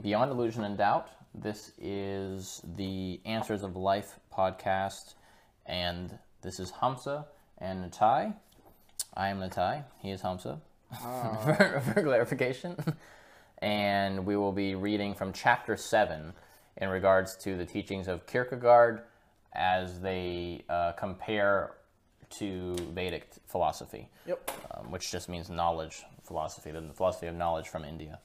Beyond Illusion and Doubt. This is the Answers of Life podcast, and this is Hamsa and Natai. I am Natai. He is Hamsa. for, for clarification. and we will be reading from chapter 7 in regards to the teachings of Kierkegaard as they uh, compare to Vedic philosophy, Yep. um, which just means knowledge philosophy, the philosophy of knowledge from India.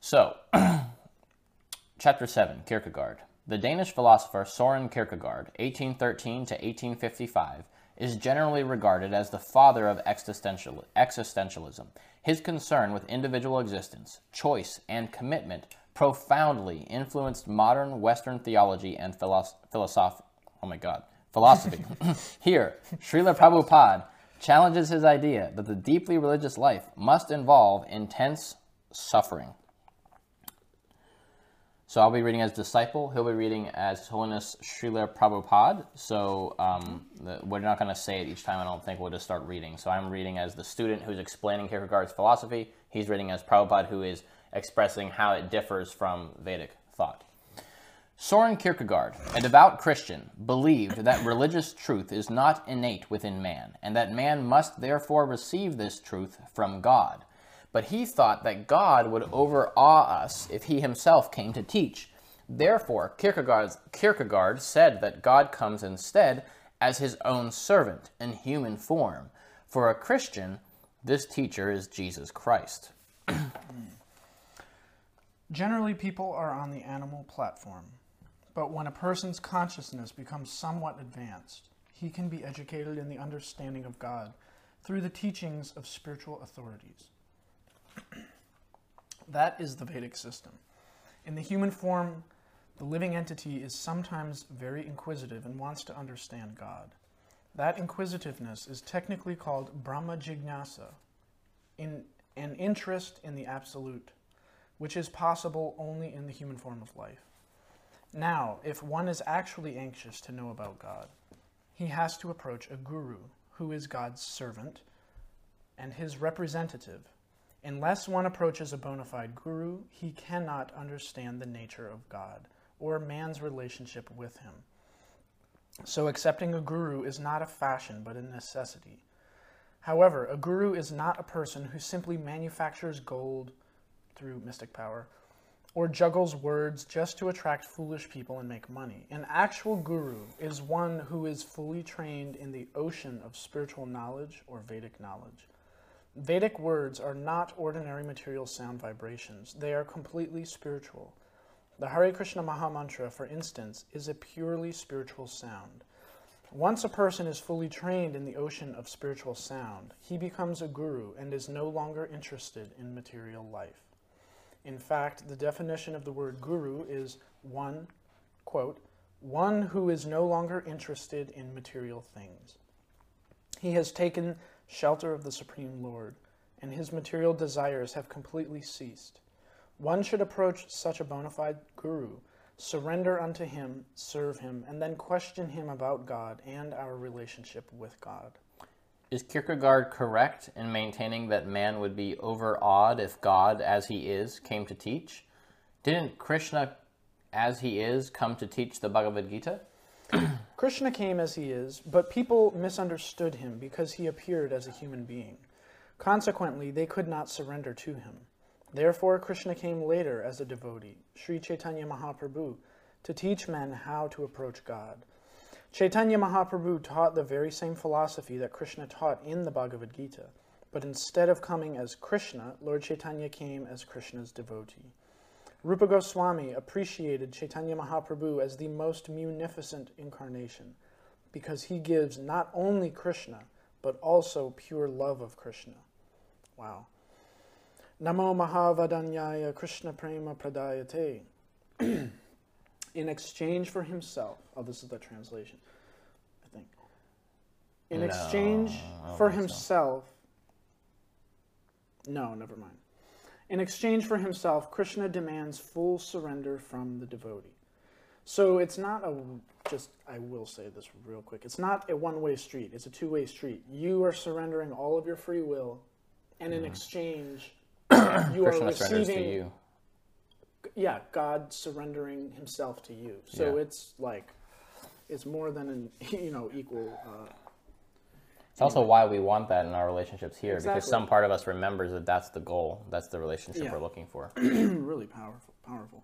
So, chapter 7 Kierkegaard. The Danish philosopher Soren Kierkegaard, 1813 to 1855, is generally regarded as the father of existential, existentialism. His concern with individual existence, choice, and commitment profoundly influenced modern Western theology and. Philosoph- oh my God, philosophy. Here, Srila Prabhupada challenges his idea that the deeply religious life must involve intense suffering. So I'll be reading as disciple. He'll be reading as His Holiness Srila Prabhupada. So um, the, we're not going to say it each time. I don't think we'll just start reading. So I'm reading as the student who's explaining Kierkegaard's philosophy. He's reading as Prabhupada, who is expressing how it differs from Vedic thought. Soren Kierkegaard, a devout Christian, believed that religious truth is not innate within man, and that man must therefore receive this truth from God. But he thought that God would overawe us if he himself came to teach. Therefore, Kierkegaard's, Kierkegaard said that God comes instead as his own servant in human form. For a Christian, this teacher is Jesus Christ. Generally, people are on the animal platform, but when a person's consciousness becomes somewhat advanced, he can be educated in the understanding of God through the teachings of spiritual authorities. That is the Vedic system. In the human form, the living entity is sometimes very inquisitive and wants to understand God. That inquisitiveness is technically called Brahma Jignasa, in an interest in the absolute, which is possible only in the human form of life. Now, if one is actually anxious to know about God, he has to approach a guru, who is God's servant and his representative. Unless one approaches a bona fide guru, he cannot understand the nature of God or man's relationship with him. So, accepting a guru is not a fashion, but a necessity. However, a guru is not a person who simply manufactures gold through mystic power or juggles words just to attract foolish people and make money. An actual guru is one who is fully trained in the ocean of spiritual knowledge or Vedic knowledge. Vedic words are not ordinary material sound vibrations, they are completely spiritual. The Hare Krishna Maha Mantra, for instance, is a purely spiritual sound. Once a person is fully trained in the ocean of spiritual sound, he becomes a guru and is no longer interested in material life. In fact, the definition of the word guru is one, quote, one who is no longer interested in material things. He has taken shelter of the Supreme Lord, and his material desires have completely ceased. One should approach such a bona fide guru, surrender unto him, serve him, and then question him about God and our relationship with God. Is Kierkegaard correct in maintaining that man would be overawed if God, as he is, came to teach? Didn't Krishna, as he is, come to teach the Bhagavad Gita? Krishna came as he is, but people misunderstood him because he appeared as a human being. Consequently, they could not surrender to him. Therefore, Krishna came later as a devotee, Sri Chaitanya Mahaprabhu, to teach men how to approach God. Chaitanya Mahaprabhu taught the very same philosophy that Krishna taught in the Bhagavad Gita, but instead of coming as Krishna, Lord Chaitanya came as Krishna's devotee. Rupa Goswami appreciated Chaitanya Mahaprabhu as the most munificent incarnation because he gives not only Krishna, but also pure love of Krishna. Wow. Namo Mahavadanyaya Krishna Prema Pradayate. In exchange for himself, oh, this is the translation, I think. In No, exchange for think so. himself, no, never mind. In exchange for himself, Krishna demands full surrender from the devotee. So it's not a just I will say this real quick. It's not a one-way street. It's a two-way street. You are surrendering all of your free will and in exchange you are Krishna surrenders receiving to you. yeah, God surrendering Himself to you. So Yeah. it's like it's more than an you know equal. Uh, It's also why we want that in our relationships here, because some part of us remembers that that's the goal, that's the relationship Yeah. we're looking for. really powerful. Powerful.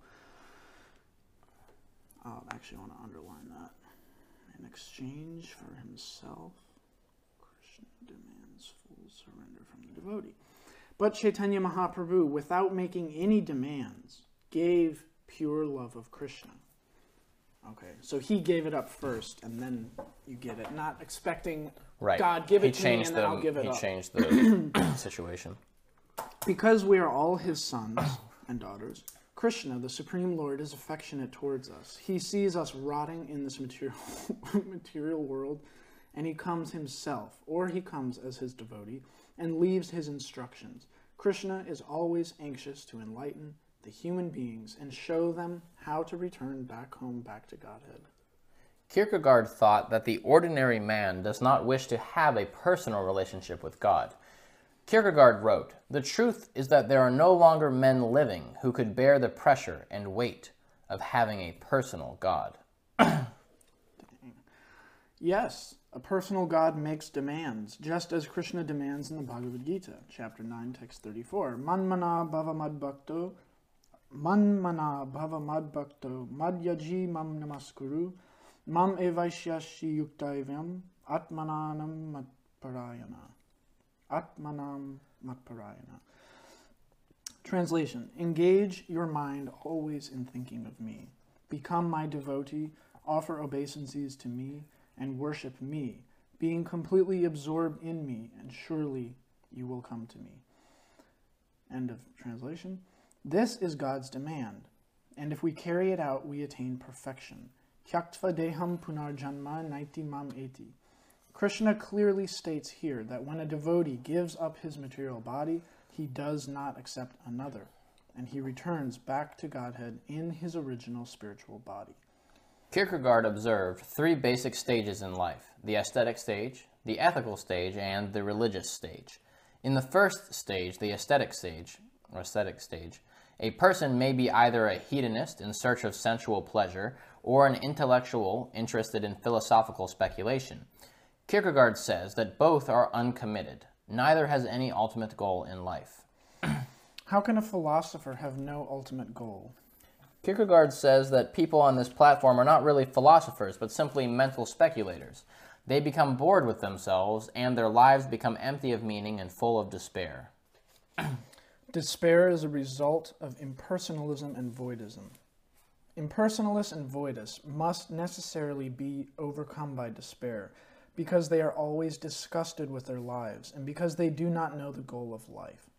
Oh, actually, I want to underline that. In exchange for himself, Krishna demands full surrender from the devotee. But Chaitanya Mahaprabhu, without making any demands, gave pure love of Krishna. Okay, so he gave it up first, and then you get it, not expecting Right. God give he it to me, and then the, I'll give it He up. changed the situation. Because we are all his sons and daughters, Krishna, the Supreme Lord, is affectionate towards us. He sees us rotting in this material, material world, and he comes himself, or he comes as his devotee, and leaves his instructions. Krishna is always anxious to enlighten the human beings and show them how to return back home, back to Godhead. Kierkegaard thought that the ordinary man does not wish to have a personal relationship with God. Kierkegaard wrote, The truth is that there are no longer men living who could bear the pressure and weight of having a personal God. Yes, a personal God makes demands, just as Krishna demands in the Bhagavad Gita, chapter 9, text 34. Manmana bhava madbhakto, manmana bhava madbhakto, madhyaji mam namaskuru, mam evaishyashi yuktaivyam, atmananam matparayana. Atmanam matparayana. Translation Engage your mind always in thinking of me. Become my devotee, offer obeisances to me, and worship me, being completely absorbed in me, and surely you will come to me. End of translation. This is God's demand, and if we carry it out, we attain perfection. Deham eti. Krishna clearly states here that when a devotee gives up his material body, he does not accept another, and he returns back to Godhead in his original spiritual body. Kierkegaard observed three basic stages in life the aesthetic stage, the ethical stage, and the religious stage. In the first stage, the aesthetic stage, or aesthetic stage, a person may be either a hedonist in search of sensual pleasure or an intellectual interested in philosophical speculation. Kierkegaard says that both are uncommitted. Neither has any ultimate goal in life. How can a philosopher have no ultimate goal? Kierkegaard says that people on this platform are not really philosophers, but simply mental speculators. They become bored with themselves, and their lives become empty of meaning and full of despair. Despair is a result of impersonalism and voidism. Impersonalists and voidists must necessarily be overcome by despair because they are always disgusted with their lives and because they do not know the goal of life.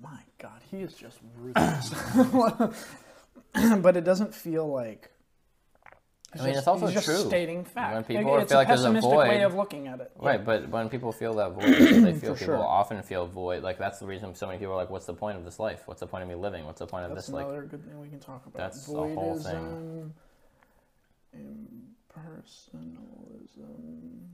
My God, he is just ruthless. but it doesn't feel like. I mean, it's also just true. stating fact. When people it's feel a like there's a void- way of looking at it. Right, but when people feel that void, they feel people sure. often feel void. Like that's the reason so many people are like, "What's the point of this life? What's the point of me living? What's the point of That's this?" Like, another good thing we can talk about. That's the whole thing. Impersonalism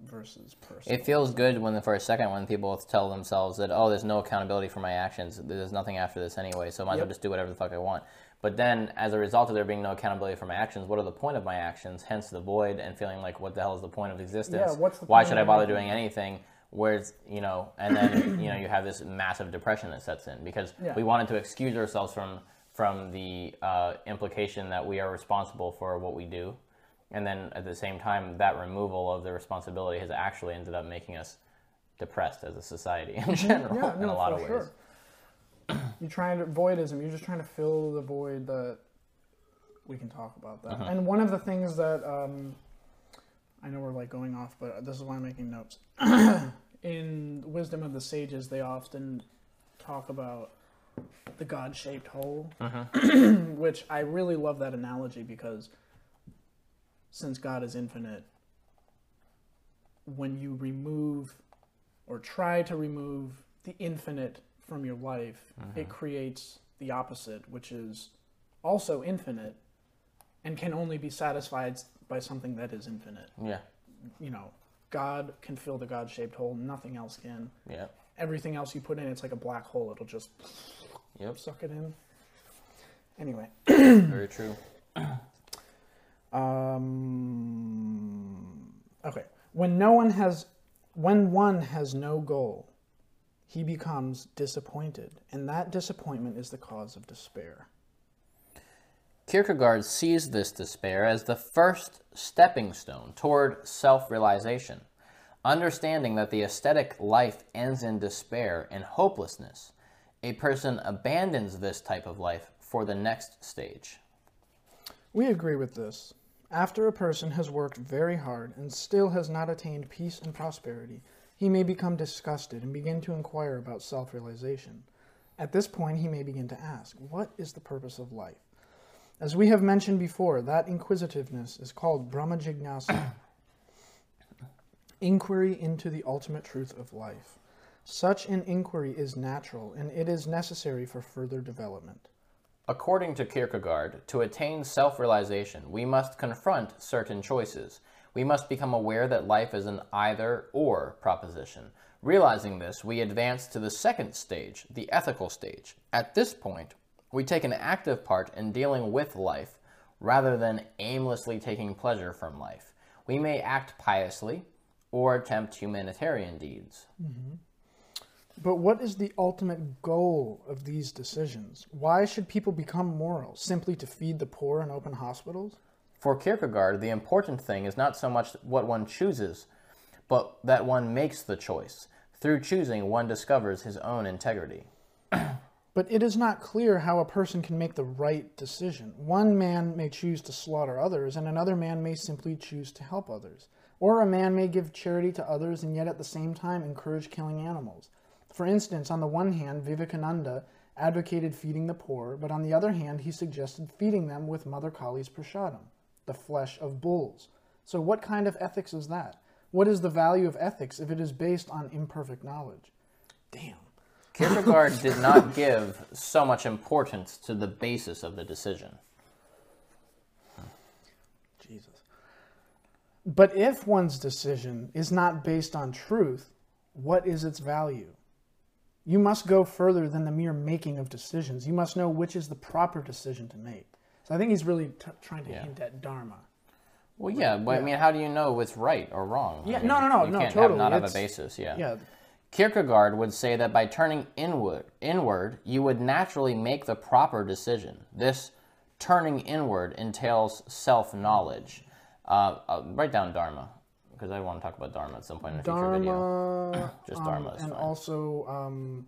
versus personal. It feels good when, for a second, when people tell themselves that, oh, there's no accountability for my actions. There's nothing after this anyway, so I might as well just do whatever the fuck I want. But then, as a result of there being no accountability for my actions, what are the point of my actions? Hence the void and feeling like, what the hell is the point of existence? Yeah, what's the Why should I bother doing anything? Where's, you know, and then, you know, you have this massive depression that sets in because Yeah. we wanted to excuse ourselves from from the uh, implication that we are responsible for what we do. And then at the same time, that removal of the responsibility has actually ended up making us depressed as a society in general, yeah, in a lot of ways. sure. You're trying to voidism. You're just trying to fill the void that we can talk about that. Uh-huh. And one of the things that um, I know we're like going off, but this is why I'm making notes. In Wisdom of the Sages, they often talk about the God-shaped hole, which I really love that analogy because since God is infinite, when you remove or try to remove the infinite from your life, it creates the opposite, which is also infinite and can only be satisfied by something that is infinite. Yeah, You know, God can fill the God shaped hole, nothing else can. yeah. everything else you put in, it's like a black hole. It'll just Yep. suck it in. Anyway, Very true. um, okay. When no one has, when one has no goal, he becomes disappointed, and that disappointment is the cause of despair. Kierkegaard sees this despair as the first stepping stone toward self realization, understanding that the aesthetic life ends in despair and hopelessness. A person abandons this type of life for the next stage. We agree with this. After a person has worked very hard and still has not attained peace and prosperity, he may become disgusted and begin to inquire about self realization. At this point, he may begin to ask, What is the purpose of life? As we have mentioned before, that inquisitiveness is called Brahma Jignasa, inquiry into the ultimate truth of life. Such an inquiry is natural and it is necessary for further development. According to Kierkegaard, to attain self realization, we must confront certain choices. We must become aware that life is an either or proposition. Realizing this, we advance to the second stage, the ethical stage. At this point, we take an active part in dealing with life rather than aimlessly taking pleasure from life. We may act piously or attempt humanitarian deeds. Mm-hmm. But what is the ultimate goal of these decisions? Why should people become moral? Simply to feed the poor and open hospitals? For Kierkegaard, the important thing is not so much what one chooses, but that one makes the choice. Through choosing, one discovers his own integrity. But it is not clear how a person can make the right decision. One man may choose to slaughter others, and another man may simply choose to help others. Or a man may give charity to others and yet at the same time encourage killing animals. For instance, on the one hand, Vivekananda advocated feeding the poor, but on the other hand, he suggested feeding them with Mother Kali's prasadam, the flesh of bulls. So, what kind of ethics is that? What is the value of ethics if it is based on imperfect knowledge? Damn. Kierkegaard did not give so much importance to the basis of the decision. Jesus. But if one's decision is not based on truth, what is its value? You must go further than the mere making of decisions. You must know which is the proper decision to make. So I think he's really t- trying to Yeah. hint at dharma. Well, yeah, but I mean, how do you know what's right or wrong? I Yeah, mean, no, no, no, you no, can't totally. Have, not have a basis. Yeah. Yeah, Kierkegaard would say that by turning inward, inward, you would naturally make the proper decision. This turning inward entails self-knowledge. Uh, uh, write down Dharma because I want to talk about Dharma at some point in a future video. Just um, dharma is and fine. also um,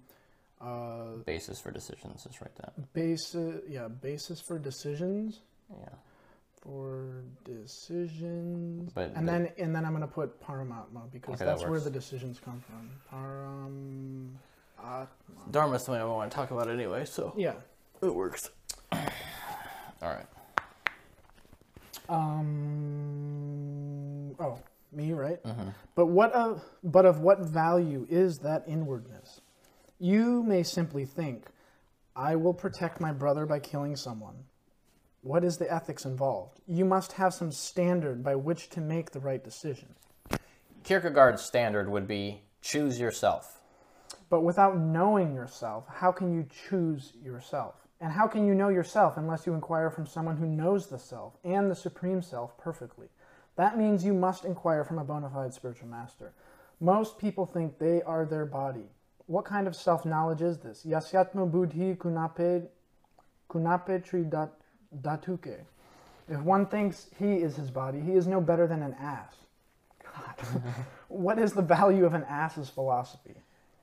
uh, Basis for decisions. Just write that. basis. Yeah, basis for decisions. Yeah. For decisions. But and the- then and then I'm gonna put Paramatma because Okay, that that's where the decisions come from. Param. Atma. Dharma's something I want to talk about anyway, so Yeah. it works. All right. Um. Oh, me, right? Mm-hmm. But what of but of what value is that inwardness? You may simply think, I will protect my brother by killing someone. What is the ethics involved? You must have some standard by which to make the right decision. Kierkegaard's standard would be choose yourself. But without knowing yourself, how can you choose yourself? And how can you know yourself unless you inquire from someone who knows the self and the supreme self perfectly? That means you must inquire from a bona fide spiritual master. Most people think they are their body. What kind of self knowledge is this? Yasyatma buddhi kunape, kunape tri dat, datuke. If one thinks he is his body, he is no better than an ass. God. what is the value of an ass's philosophy?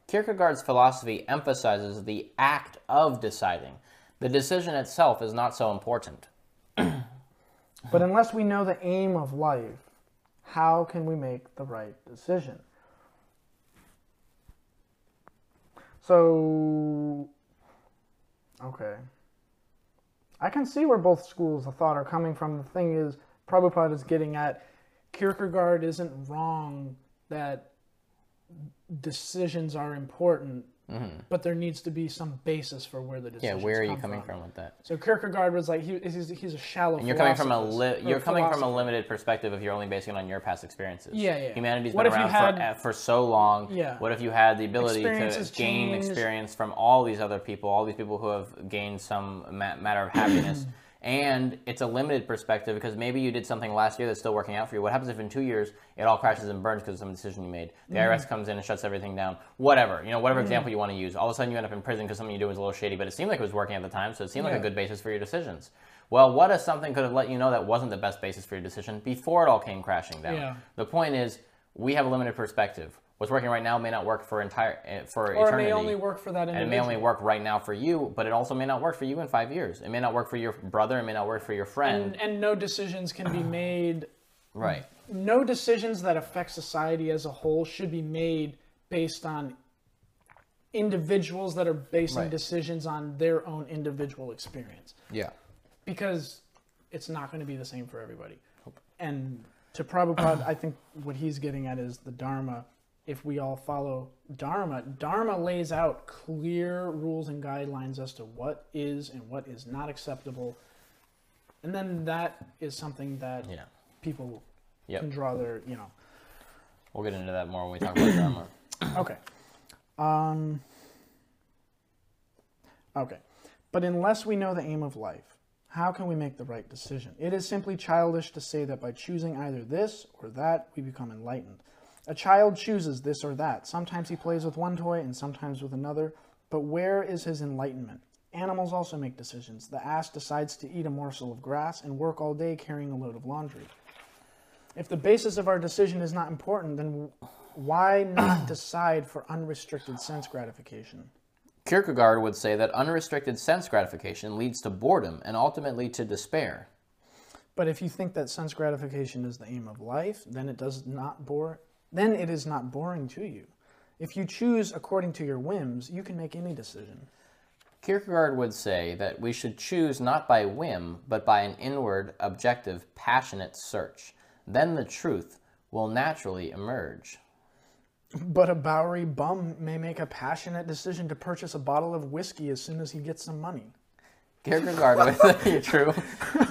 Kierkegaard's philosophy emphasizes the act of deciding. The decision itself is not so important. But unless we know the aim of life, how can we make the right decision? So, okay. I can see where both schools of thought are coming from. The thing is, Prabhupada is getting at Kierkegaard isn't wrong that decisions are important but there needs to be some basis for where the Mm-hmm. Yeah, where are you coming from with that? So Kierkegaard was like he, he's, he's a shallow. And you're coming from a li- you're coming from a limited perspective if you're only basing it on your past experiences. Yeah, yeah. Humanity's What been around had- for, for so long. Yeah. What if you had the ability to gain experience from all these other people, all these people who have gained some ma- matter of happiness? And it's a limited perspective because maybe you did something last year that's still working out for you. What happens if in two years it all crashes and burns because of some decision you made? The Mm-hmm. IRS comes in and shuts everything down. Whatever, you know, whatever example you want to use. All of a sudden you end up in prison because something you do was a little shady, but it seemed like it was working at the time, so it seemed like a good basis for your decisions. Well, what if something could have let you know that wasn't the best basis for your decision before it all came crashing down? Yeah. The point is, we have a limited perspective. What's working right now may not work for entire eh, for Or it eternity. may only work for that and it may only work right now for you, but it also may not work for you in five years. It may not work for your brother. It may not work for your friend. and, and no decisions can be made. right. No decisions that affect society as a whole should be made based on individuals that are basing Right. decisions on their own individual experience. Yeah. because it's not going to be the same for everybody. And to Prabhupada, I think what he's getting at is the Dharma. If we all follow Dharma, Dharma lays out clear rules and guidelines as to what is and what is not acceptable. And then that is something that Yeah. people Yep. can draw their, you know. We'll get into that more when we talk about Dharma. Okay. Um, okay. But unless we know the aim of life, how can we make the right decision? It is simply childish to say that by choosing either this or that, we become enlightened. A child chooses this or that. Sometimes he plays with one toy and sometimes with another. But where is his enlightenment? Animals also make decisions. The ass decides to eat a morsel of grass and work all day carrying a load of laundry. If the basis of our decision is not important, then why not decide for unrestricted sense gratification? Kierkegaard would say that unrestricted sense gratification leads to boredom and ultimately to despair. But if you think that sense gratification is the aim of life, then it does not bore then it is not boring to you. If you choose according to your whims, you can make any decision. Kierkegaard would say that we should choose not by whim, but by an inward, objective, passionate search. Then the truth will naturally emerge. But a Bowery bum may make a passionate decision to purchase a bottle of whiskey as soon as he gets some money. Kierkegaard would true.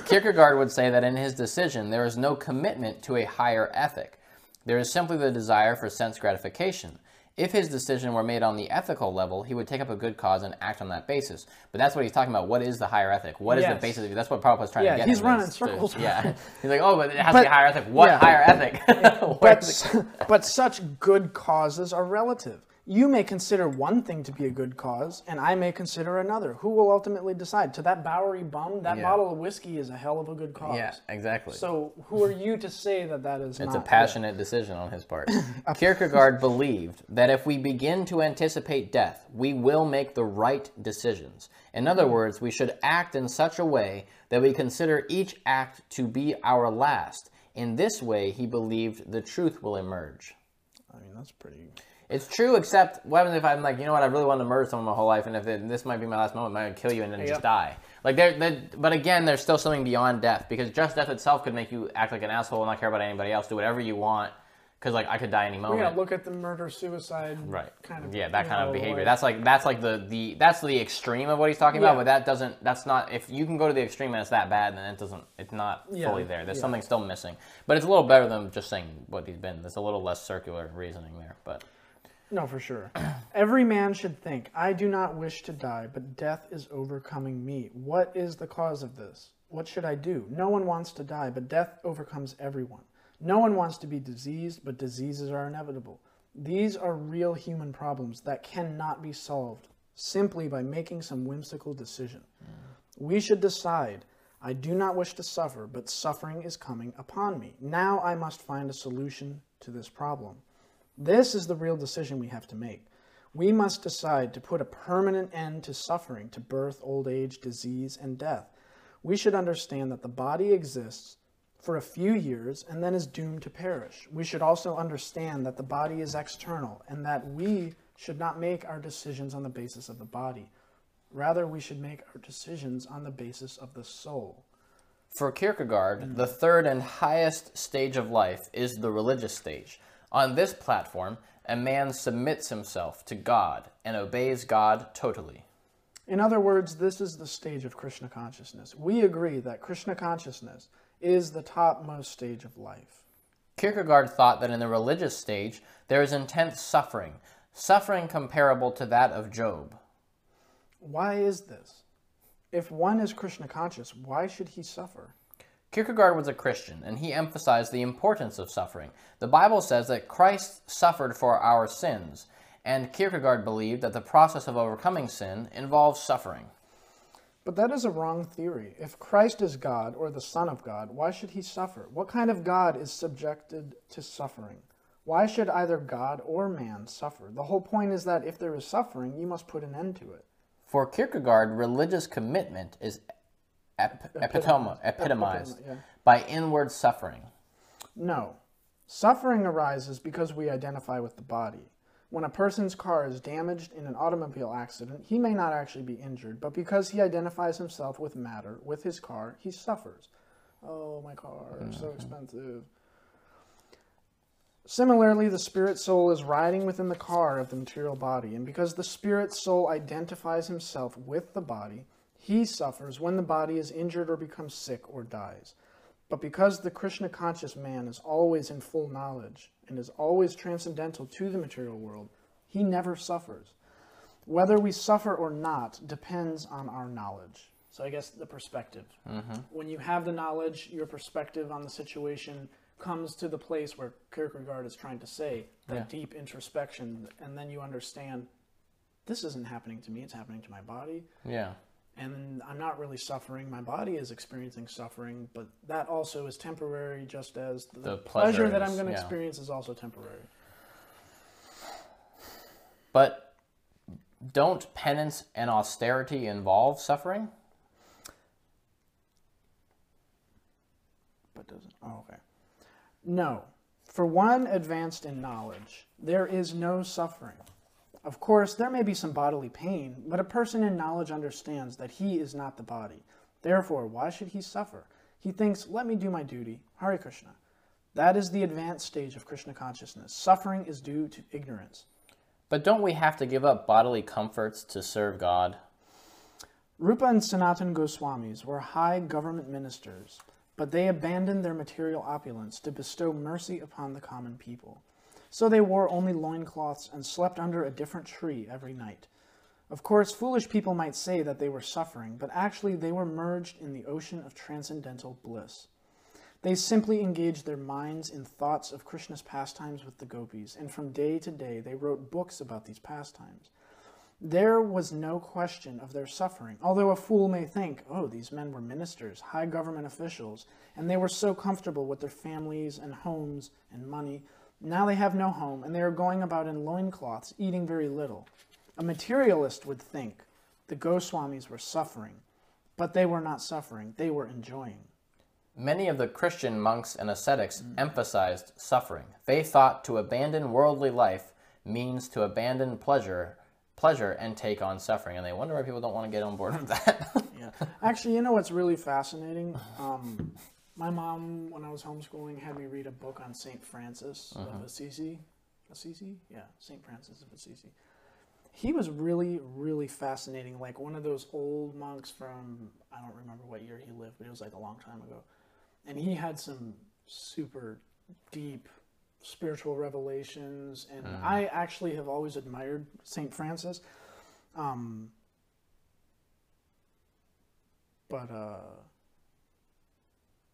Kierkegaard would say that in his decision there is no commitment to a higher ethic. There is simply the desire for sense gratification. If his decision were made on the ethical level, he would take up a good cause and act on that basis. But that's what he's talking about. What is the higher ethic? What is Yes. the basis? of That's what Prabhupada's trying Yeah, to get. he's running circles. Yeah, he's like, oh, but it has to be higher ethic. What yeah. higher ethic? But, is it- s- but such good causes are relative. You may consider one thing to be a good cause, and I may consider another. Who will ultimately decide? To that Bowery bum, that Yeah. bottle of whiskey is a hell of a good cause. yeah, exactly. So who are you to say that that is It's a passionate decision on his part. Kierkegaard believed that if we begin to anticipate death, we will make the right decisions. In other hmm. words, we should act in such a way that we consider each act to be our last. In this way, he believed the truth will emerge. I mean, that's pretty. It's true, except what happens if I'm like, you know what, I really wanted to murder someone my whole life, and if it, this might be my last moment, I might kill you and then Yeah. just die. Like there, but again, there's still something beyond death because just death itself could make you act like an asshole and not care about anybody else, do whatever you want, because like I could die any moment. gotta look at the murder suicide. Right. Kind of. yeah, that kind of behavior. like- That's like that's like the the that's the extreme of what he's talking about. But that doesn't. That's not. If you can go to the extreme and it's that bad, then it doesn't. It's not Yeah, fully there. There's yeah. something still missing. But it's a little better than just saying what he's been. There's a little less circular reasoning there. But No, for sure. Every man should think, I do not wish to die, but death is overcoming me. What is the cause of this? What should I do? No one wants to die, but death overcomes everyone. No one wants to be diseased, but diseases are inevitable. These are real human problems that cannot be solved simply by making some whimsical decision. We should decide, I do not wish to suffer, but suffering is coming upon me. Now I must find a solution to this problem. This is the real decision we have to make. We must decide to put a permanent end to suffering, to birth, old age, disease, and death. We should understand that the body exists for a few years and then is doomed to perish. We should also understand that the body is external and that we should not make our decisions on the basis of the body. Rather, we should make our decisions on the basis of the soul. For Kierkegaard, mm. the third and highest stage of life is the religious stage. On this platform, a man submits himself to God and obeys God totally. In other words, this is the stage of Krishna consciousness. We agree that Krishna consciousness is the topmost stage of life. Kierkegaard thought that in the religious stage there is intense suffering, suffering comparable to that of Job. Why is this? If one is Krishna conscious, why should he suffer? Kierkegaard was a Christian, and he emphasized the importance of suffering. The Bible says that Christ suffered for our sins, and Kierkegaard believed that the process of overcoming sin involves suffering. But that is a wrong theory. If Christ is God or the Son of God, why should he suffer? What kind of God is subjected to suffering? Why should either God or man suffer? The whole point is that if there is suffering, you must put an end to it. For Kierkegaard, religious commitment is ep- epitoma, epitomized yeah. by inward suffering. No. Suffering arises because we identify with the body. When a person's car is damaged in an automobile accident, he may not actually be injured, but because he identifies himself with matter, with his car, he suffers. Oh, my car, it's so mm-hmm. expensive. Similarly, the spirit soul is riding within the car of the material body, and because the spirit soul identifies himself with the body, he suffers when the body is injured or becomes sick or dies. But because the Krishna conscious man is always in full knowledge and is always transcendental to the material world, he never suffers. Whether we suffer or not depends on our knowledge. So I guess the perspective. Mm-hmm. When you have the knowledge, your perspective on the situation comes to the place where Kierkegaard is trying to say that Yeah. deep introspection, and then you understand this isn't happening to me, it's happening to my body Yeah. And I'm not really suffering. My body is experiencing suffering, but that also is temporary, just as the, The pleasure, that I'm going to yeah. experience is also temporary. But don't penance and austerity involve suffering? But doesn't. Oh, okay. No. For one advanced in knowledge, there is no suffering. Of course, there may be some bodily pain, but a person in knowledge understands that he is not the body. Therefore, why should he suffer? He thinks, let me do my duty. Hare Krishna. That is the advanced stage of Krishna consciousness. Suffering is due to ignorance. But don't we have to give up bodily comforts to serve God? Rupa and Sanatan Goswamis were high government ministers, but they abandoned their material opulence to bestow mercy upon the common people. So they wore only loincloths and slept under a different tree every night. Of course, foolish people might say that they were suffering, but actually they were merged in the ocean of transcendental bliss. They simply engaged their minds in thoughts of Krishna's pastimes with the gopis, and from day to day they wrote books about these pastimes. There was no question of their suffering, although a fool may think, oh, these men were ministers, high government officials, and they were so comfortable with their families and homes and money. Now they have no home, and they are going about in loincloths, eating very little. A materialist would think the Goswamis were suffering, but they were not suffering, they were enjoying. Many of the Christian monks and ascetics emphasized suffering. They thought to abandon worldly life means to abandon pleasure, pleasure and take on suffering, and they wonder why people don't want to get on board with that. Yeah. Actually, you know what's really fascinating? Um, my mom, when I was homeschooling, had me read a book on Saint Francis of Assisi. Assisi? Yeah, Saint Francis of Assisi. He was really, really fascinating. Like one of those old monks from I don't remember what year he lived, but it was like a long time ago. And he had some super deep spiritual revelations. And I actually have always admired Saint Francis. Um, but uh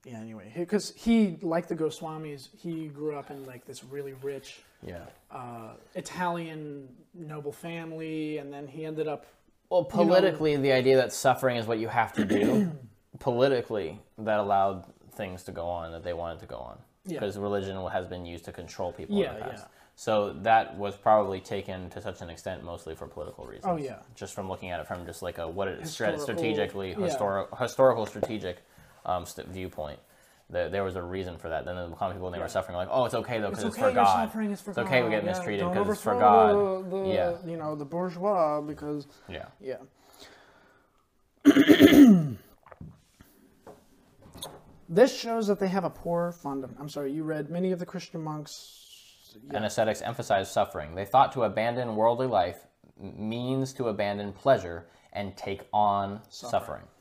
yeah anyway because he like the goswamis he grew up in like this really rich yeah. uh italian noble family and then he ended up Well, politically, the idea that suffering is what you have to do, politically, that allowed things to go on that they wanted to go on. Yeah. Because religion has been used to control people Yeah, in the past. yeah. So that was probably taken to such an extent mostly for political reasons. Oh, yeah. Just from looking at it from just like a what it Historical- strategically, yeah. histori- historical strategic um, st- viewpoint. There, there was a reason for that. Then the common people, when they were suffering, were like, oh, it's okay though, because it's it's, okay for God. it's for it's okay we God. get Yeah, mistreated because it's for God. the, the, Yeah. you know the bourgeois because Yeah. yeah this shows that they have a poor fundament i'm sorry you read many of the christian monks and ascetics emphasized suffering. They thought to abandon worldly life means to abandon pleasure and take on suffering. Sorry.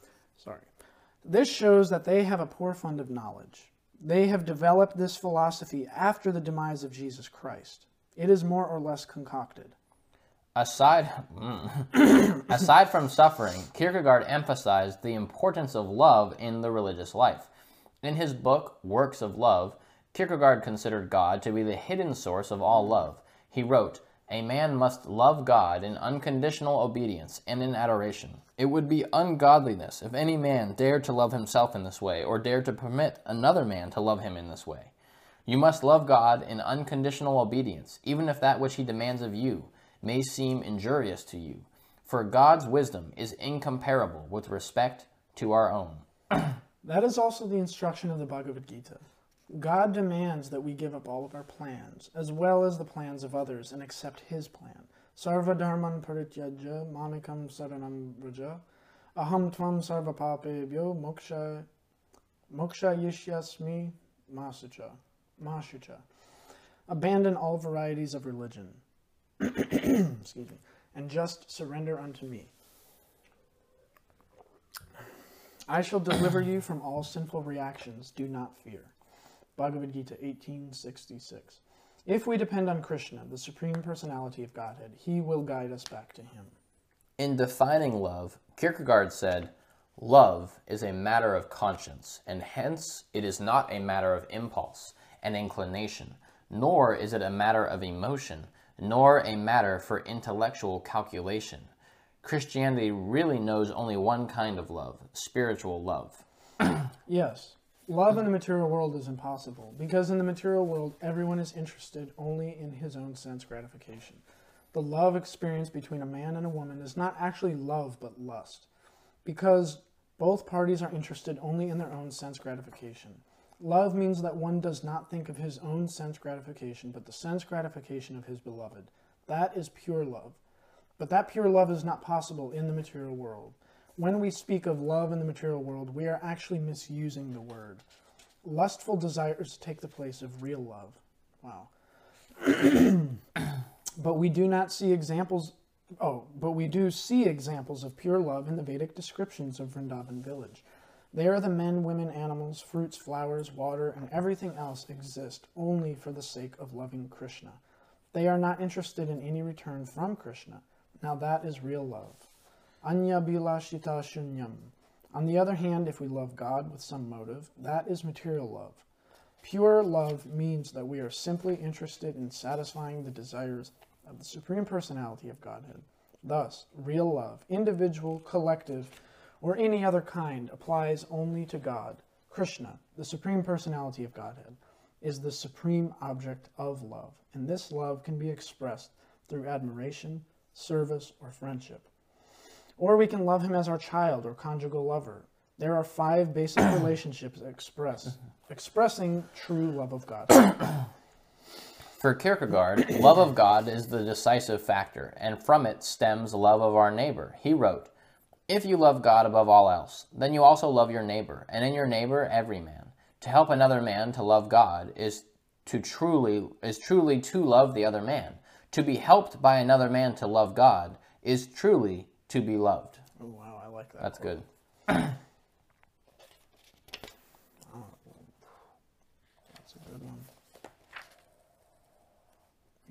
This shows that they have a poor fund of knowledge. They have developed this philosophy after the demise of Jesus Christ. It is more or less concocted. Aside, mm. aside from suffering, Kierkegaard emphasized the importance of love in the religious life. In his book, Works of Love, Kierkegaard considered God to be the hidden source of all love. He wrote, A man must love God in unconditional obedience and in adoration. It would be ungodliness if any man dared to love himself in this way, or dared to permit another man to love him in this way. You must love God in unconditional obedience, even if that which he demands of you may seem injurious to you. For God's wisdom is incomparable with respect to our own. That is also the instruction of the Bhagavad Gita. God demands that we give up all of our plans, as well as the plans of others, and accept His plan. Sarva dharman parityaja manikam saranam vraja aham tvam sarva papebhyo moksha moksha yishyasmi masucha mashucha. Abandon all varieties of religion. Excuse me. And just surrender unto me. I shall deliver you from all sinful reactions. Do not fear. Bhagavad Gita 1866. If we depend on Krishna, the Supreme Personality of Godhead, he will guide us back to him. In defining love, Kierkegaard said, Love is a matter of conscience, and hence it is not a matter of impulse and inclination, nor is it a matter of emotion, nor a matter for intellectual calculation. Christianity really knows only one kind of love spiritual love. Yes, love in the material world is impossible because in the material world, everyone is interested only in his own sense gratification. The love experience between a man and a woman is not actually love but lust because both parties are interested only in their own sense gratification. Love means that one does not think of his own sense gratification but the sense gratification of his beloved. That is pure love. But that pure love is not possible in the material world. When we speak of love in the material world, we are actually misusing the word. Lustful desires take the place of real love. Wow. but we do not see examples oh, but we do see examples of pure love in the Vedic descriptions of Vrindavan village. There the men, women, animals, fruits, flowers, water, and everything else exist only for the sake of loving Krishna. They are not interested in any return from Krishna. Now that is real love. On the other hand, if we love God with some motive, that is material love. Pure love means that we are simply interested in satisfying the desires of the Supreme Personality of Godhead. Thus, real love, individual, collective, or any other kind, applies only to God. Krishna, the Supreme Personality of Godhead, is the supreme object of love, and this love can be expressed through admiration, service, or friendship. Or we can love him as our child or conjugal lover. There are five basic relationships express, mm-hmm. expressing true love of God. For Kierkegaard, love of God is the decisive factor, and from it stems love of our neighbor. He wrote, If you love God above all else, then you also love your neighbor, and in your neighbor every man. To help another man to love God is to truly is truly to love the other man. To be helped by another man to love God is truly to be loved. Oh, wow, I like that. That's quote. good. That's a good one.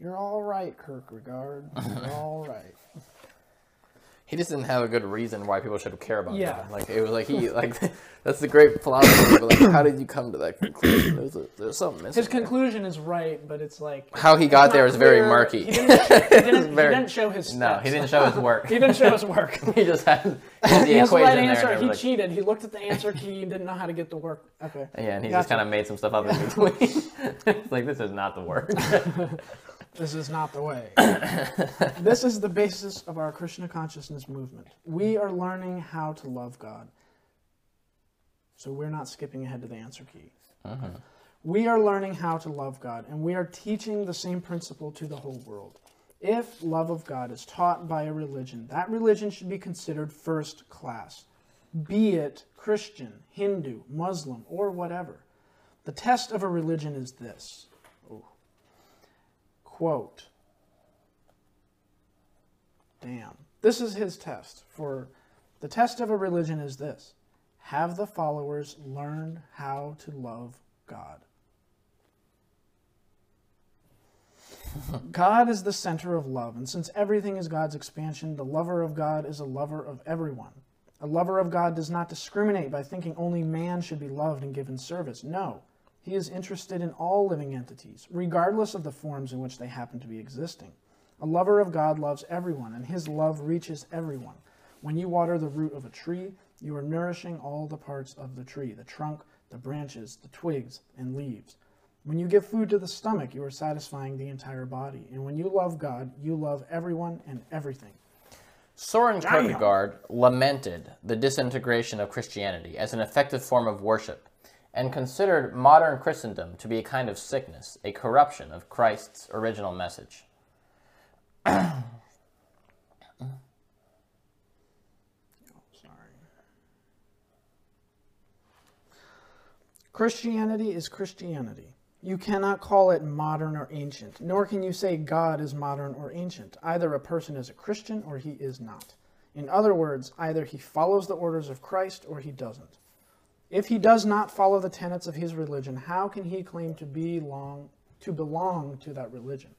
You're all right, Kierkegaard. You're all right. He just didn't have a good reason why people should care about Yeah. God. Like it was like he like that's the great philosophy. But like, how did you come to that conclusion? There's, a, there's something missing. His conclusion is right, but it's like How he got there is very murky. He didn't, he didn't, Very- he didn't show his steps. no, he didn't show his work. he didn't show his work. he just had, he had the he equation right there. answer. and He like- cheated. He looked at the answer key didn't know how to get the work. Okay. yeah, and he just kind of made some stuff up in between. it's like this is not the work. This is not the way. this is the basis of our Krishna consciousness movement. We are learning how to love God. So we're not skipping ahead to the answer key. Mm-hmm. We are learning how to love God, and we are teaching the same principle to the whole world. If love of God is taught by a religion, that religion should be considered first class, be it Christian, Hindu, Muslim, or whatever. The test of a religion is this quote, damn. This is his test for the test of a religion is this have the followers learn how to love God. God is the center of love, and since everything is God's expansion, the lover of God is a lover of everyone. A lover of God does not discriminate by thinking only man should be loved and given service. No, he is interested in all living entities, regardless of the forms in which they happen to be existing. A lover of God loves everyone, and his love reaches everyone. When you water the root of a tree, you are nourishing all the parts of the tree the trunk, the branches, the twigs, and leaves. When you give food to the stomach, you are satisfying the entire body. And when you love God, you love everyone and everything. Soren Kierkegaard lamented the disintegration of Christianity as an effective form of worship and considered modern Christendom to be a kind of sickness, a corruption of Christ's original message. Christianity is Christianity. You cannot call it modern or ancient, nor can you say God is modern or ancient. Either a person is a Christian or he is not. In other words, either he follows the orders of Christ or he doesn't. If he does not follow the tenets of his religion, how can he claim to belong to belong to that religion?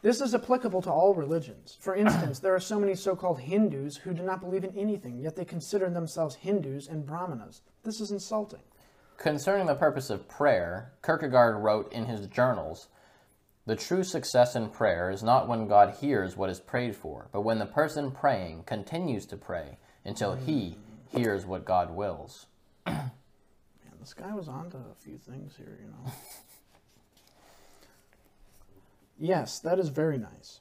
This is applicable to all religions. For instance, there are so many so-called Hindus who do not believe in anything, yet they consider themselves Hindus and Brahmanas. This is insulting. Concerning the purpose of prayer, Kierkegaard wrote in his journals The true success in prayer is not when God hears what is prayed for, but when the person praying continues to pray until he hears what God wills. This guy was onto a few things here, you know. yes, that is very nice.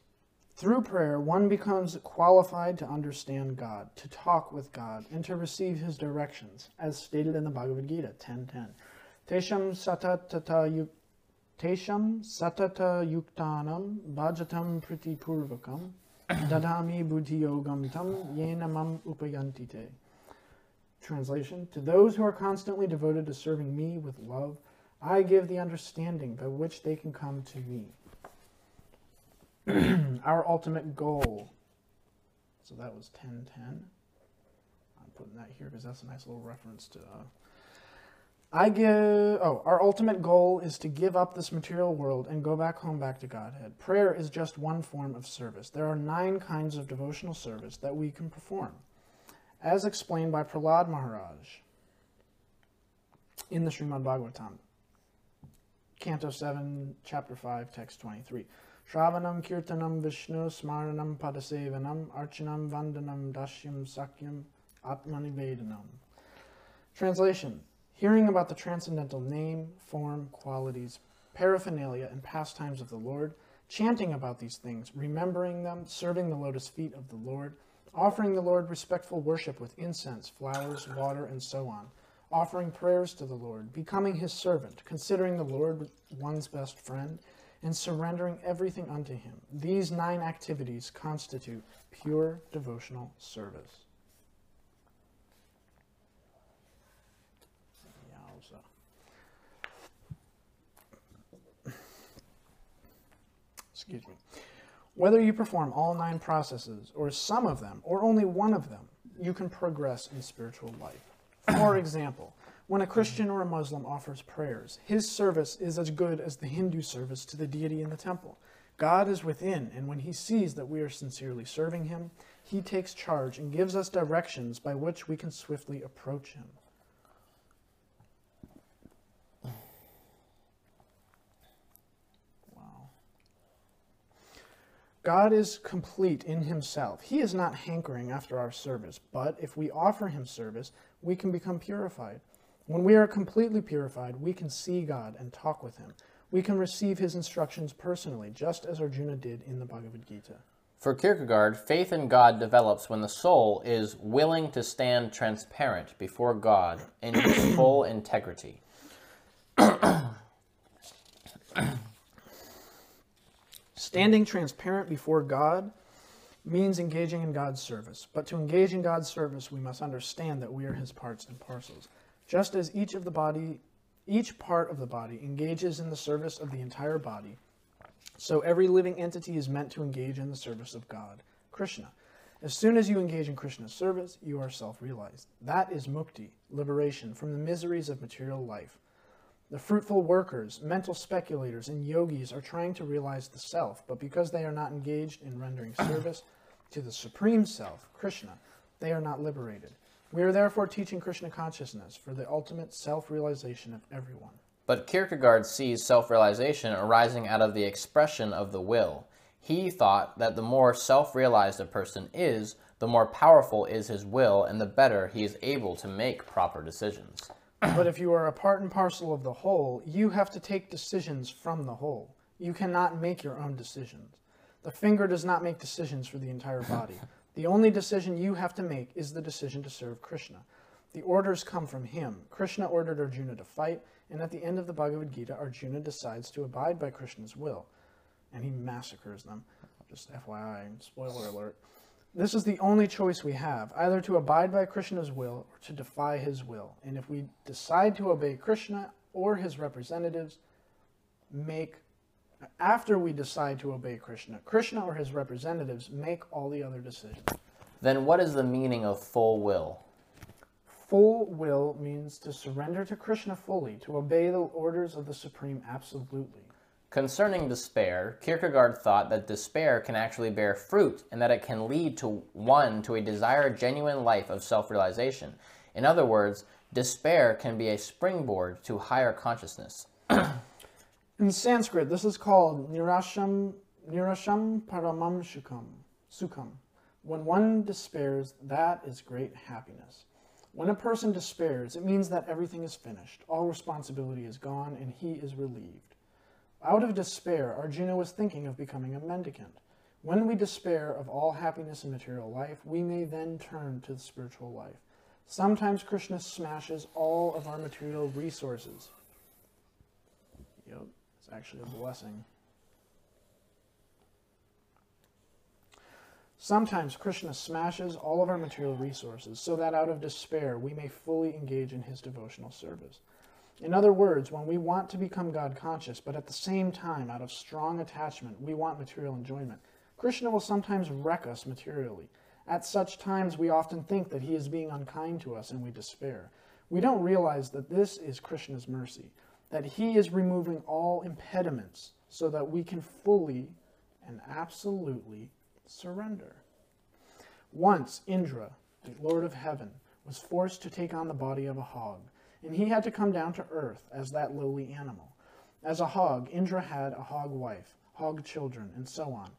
Through prayer, one becomes qualified to understand God, to talk with God, and to receive his directions, as stated in the Bhagavad Gita 10.10. Tesham satatata yuk Tesham satata yuktanam bhajatam pritipurvakam dadami buddhi yogam tam yenamam upayantite. Translation To those who are constantly devoted to serving me with love, I give the understanding by which they can come to me. our ultimate goal. So that was 1010. I'm putting that here because that's a nice little reference to. Uh, I give. Oh, our ultimate goal is to give up this material world and go back home, back to Godhead. Prayer is just one form of service. There are nine kinds of devotional service that we can perform, as explained by Prahlad Maharaj in the Srimad Bhagavatam, Canto 7, Chapter 5, Text 23. Shravanam Kirtanam Vishnu Smaranam Padasevanam Archanam Vandanam Dashyam Sakyam Atmanivedanam. Translation Hearing about the transcendental name, form, qualities, paraphernalia, and pastimes of the Lord, chanting about these things, remembering them, serving the lotus feet of the Lord, offering the Lord respectful worship with incense, flowers, water, and so on, offering prayers to the Lord, becoming his servant, considering the Lord one's best friend, and surrendering everything unto Him. These nine activities constitute pure devotional service. Excuse me. Whether you perform all nine processes, or some of them, or only one of them, you can progress in spiritual life. For example, when a Christian or a Muslim offers prayers, his service is as good as the Hindu service to the deity in the temple. God is within, and when he sees that we are sincerely serving him, he takes charge and gives us directions by which we can swiftly approach him. God is complete in himself. He is not hankering after our service, but if we offer him service, we can become purified. When we are completely purified, we can see God and talk with him. We can receive his instructions personally, just as Arjuna did in the Bhagavad Gita. For Kierkegaard, faith in God develops when the soul is willing to stand transparent before God in its full integrity. Standing transparent before God means engaging in God's service. But to engage in God's service, we must understand that we are his parts and parcels. Just as each of the body, each part of the body engages in the service of the entire body, So every living entity is meant to engage in the service of God, Krishna. As soon as you engage in Krishna's service, you are self realized. That is mukti, liberation from the miseries of material life. The fruitful workers, mental speculators, and yogis are trying to realize the self, but because they are not engaged in rendering service to the supreme self, Krishna, they are not liberated. We are therefore teaching Krishna consciousness for the ultimate self realization of everyone. But Kierkegaard sees self realization arising out of the expression of the will. He thought that the more self realized a person is, the more powerful is his will, and the better he is able to make proper decisions. But if you are a part and parcel of the whole, you have to take decisions from the whole. You cannot make your own decisions. The finger does not make decisions for the entire body. The only decision you have to make is the decision to serve Krishna. The orders come from him. Krishna ordered Arjuna to fight, and at the end of the Bhagavad Gita, Arjuna decides to abide by Krishna's will, and he massacres them. Just FYI, spoiler alert. This is the only choice we have either to abide by Krishna's will or to defy his will. And if we decide to obey Krishna or his representatives, make after we decide to obey Krishna, Krishna or his representatives make all the other decisions. Then what is the meaning of full will? Full will means to surrender to Krishna fully, to obey the orders of the Supreme absolutely. Concerning despair, Kierkegaard thought that despair can actually bear fruit and that it can lead to one to a desired genuine life of self-realization. In other words, despair can be a springboard to higher consciousness. In Sanskrit, this is called nirasham, nirasham paramam shukam, sukham. When one despairs, that is great happiness. When a person despairs, it means that everything is finished, all responsibility is gone, and he is relieved. Out of despair, Arjuna was thinking of becoming a mendicant. When we despair of all happiness in material life, we may then turn to the spiritual life. Sometimes Krishna smashes all of our material resources. Yep, it's actually a blessing. Sometimes Krishna smashes all of our material resources so that out of despair we may fully engage in his devotional service. In other words, when we want to become God conscious, but at the same time, out of strong attachment, we want material enjoyment, Krishna will sometimes wreck us materially. At such times, we often think that he is being unkind to us and we despair. We don't realize that this is Krishna's mercy, that he is removing all impediments so that we can fully and absolutely surrender. Once Indra, the Lord of heaven, was forced to take on the body of a hog, and he had to come down to earth as that lowly animal. As a hog, Indra had a hog wife, hog children, and so on.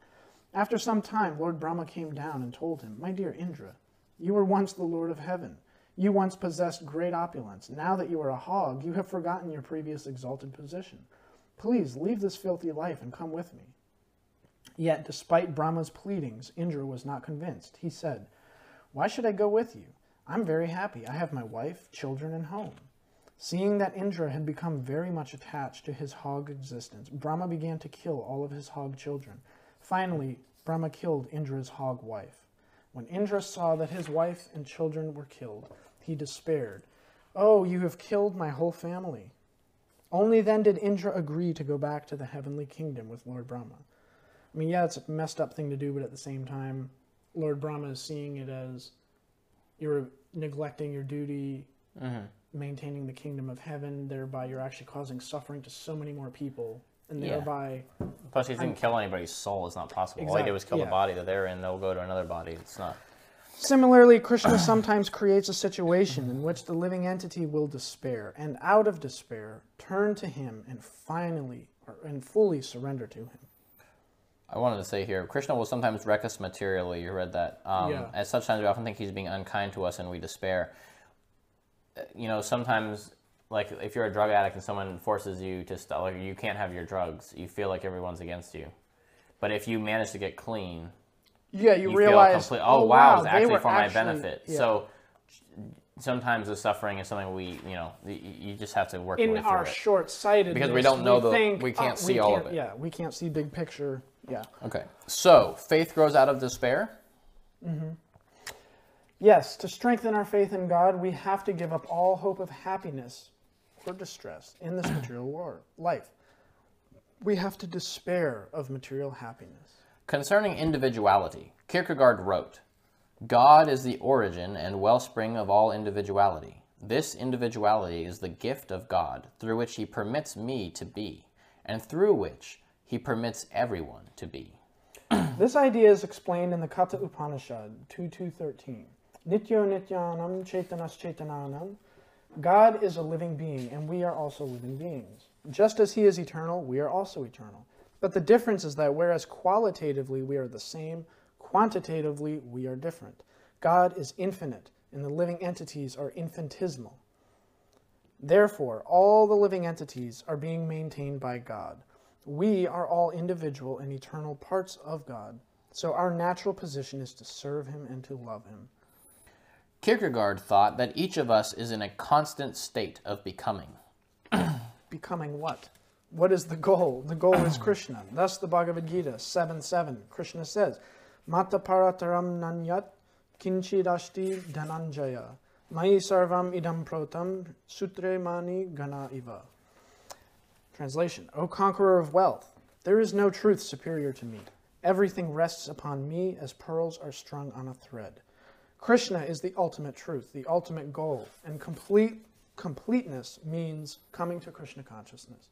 After some time, Lord Brahma came down and told him, My dear Indra, you were once the Lord of heaven. You once possessed great opulence. Now that you are a hog, you have forgotten your previous exalted position. Please leave this filthy life and come with me. Yet, despite Brahma's pleadings, Indra was not convinced. He said, Why should I go with you? I'm very happy. I have my wife, children, and home. Seeing that Indra had become very much attached to his hog existence, Brahma began to kill all of his hog children. Finally, Brahma killed Indra's hog wife. When Indra saw that his wife and children were killed, he despaired. Oh, you have killed my whole family. Only then did Indra agree to go back to the heavenly kingdom with Lord Brahma. I mean, yeah, it's a messed up thing to do, but at the same time, Lord Brahma is seeing it as you're neglecting your duty, Mm-hmm. Maintaining the kingdom of heaven, thereby you're actually causing suffering to so many more people, and Yeah. thereby, Plus, he didn't kill anybody's soul. It's not possible. All he did Exact- was kill yeah. the body that they're in. They'll go to another body. It's not. Similarly, Krishna sometimes creates a situation in which the living entity will despair, and out of despair, turn to him and finally or, and fully surrender to him. I wanted to say here, Krishna will sometimes wreck us materially. You read that. Um, Yeah. At such times, we often think he's being unkind to us, and we despair. You know, sometimes, like if you're a drug addict and someone forces you to stop, like you can't have your drugs, you feel like everyone's against you. But if you manage to get clean, Yeah, you, you realize, feel complete. Oh, oh wow, it's actually were for my benefit. yeah. So sometimes the suffering is something we, you know, y- y- you just have to work your in way through our short-sightedness, Because we don't know the- think, we can't oh, see all of can't- it. Yeah, we can't see big picture. Yeah. Okay. So faith grows out of despair. Mm-hmm. Yes, to strengthen our faith in God, we have to give up all hope of happiness or distress in this material war, life. we have to despair of material happiness. Concerning individuality, Kierkegaard wrote God is the origin and wellspring of all individuality. This individuality is the gift of God through which He permits me to be, and through which He permits everyone to be. This idea is explained in the Katha Upanishad 2213. Nityo Nityanam Chaitanas Chaitananam. God is a living being, and we are also living beings. Just as He is eternal, we are also eternal. But the difference is that whereas qualitatively we are the same, quantitatively we are different. God is infinite, and the living entities are infinitesimal. Therefore, all the living entities are being maintained by God. We are all individual and eternal parts of God, so our natural position is to serve Him and to love Him. Kierkegaard thought that each of us is in a constant state of becoming. Becoming what? What is the goal? The goal is Krishna. Thus, the Bhagavad Gita 7 7, Krishna says, Mata parataram nanyat kinchidashti dhananjaya. Mai sarvam idam protam sutre mani gana iva. Translation O conqueror of wealth, there is no truth superior to me. Everything rests upon me as pearls are strung on a thread. Krishna is the ultimate truth, the ultimate goal, and complete completeness means coming to Krishna consciousness.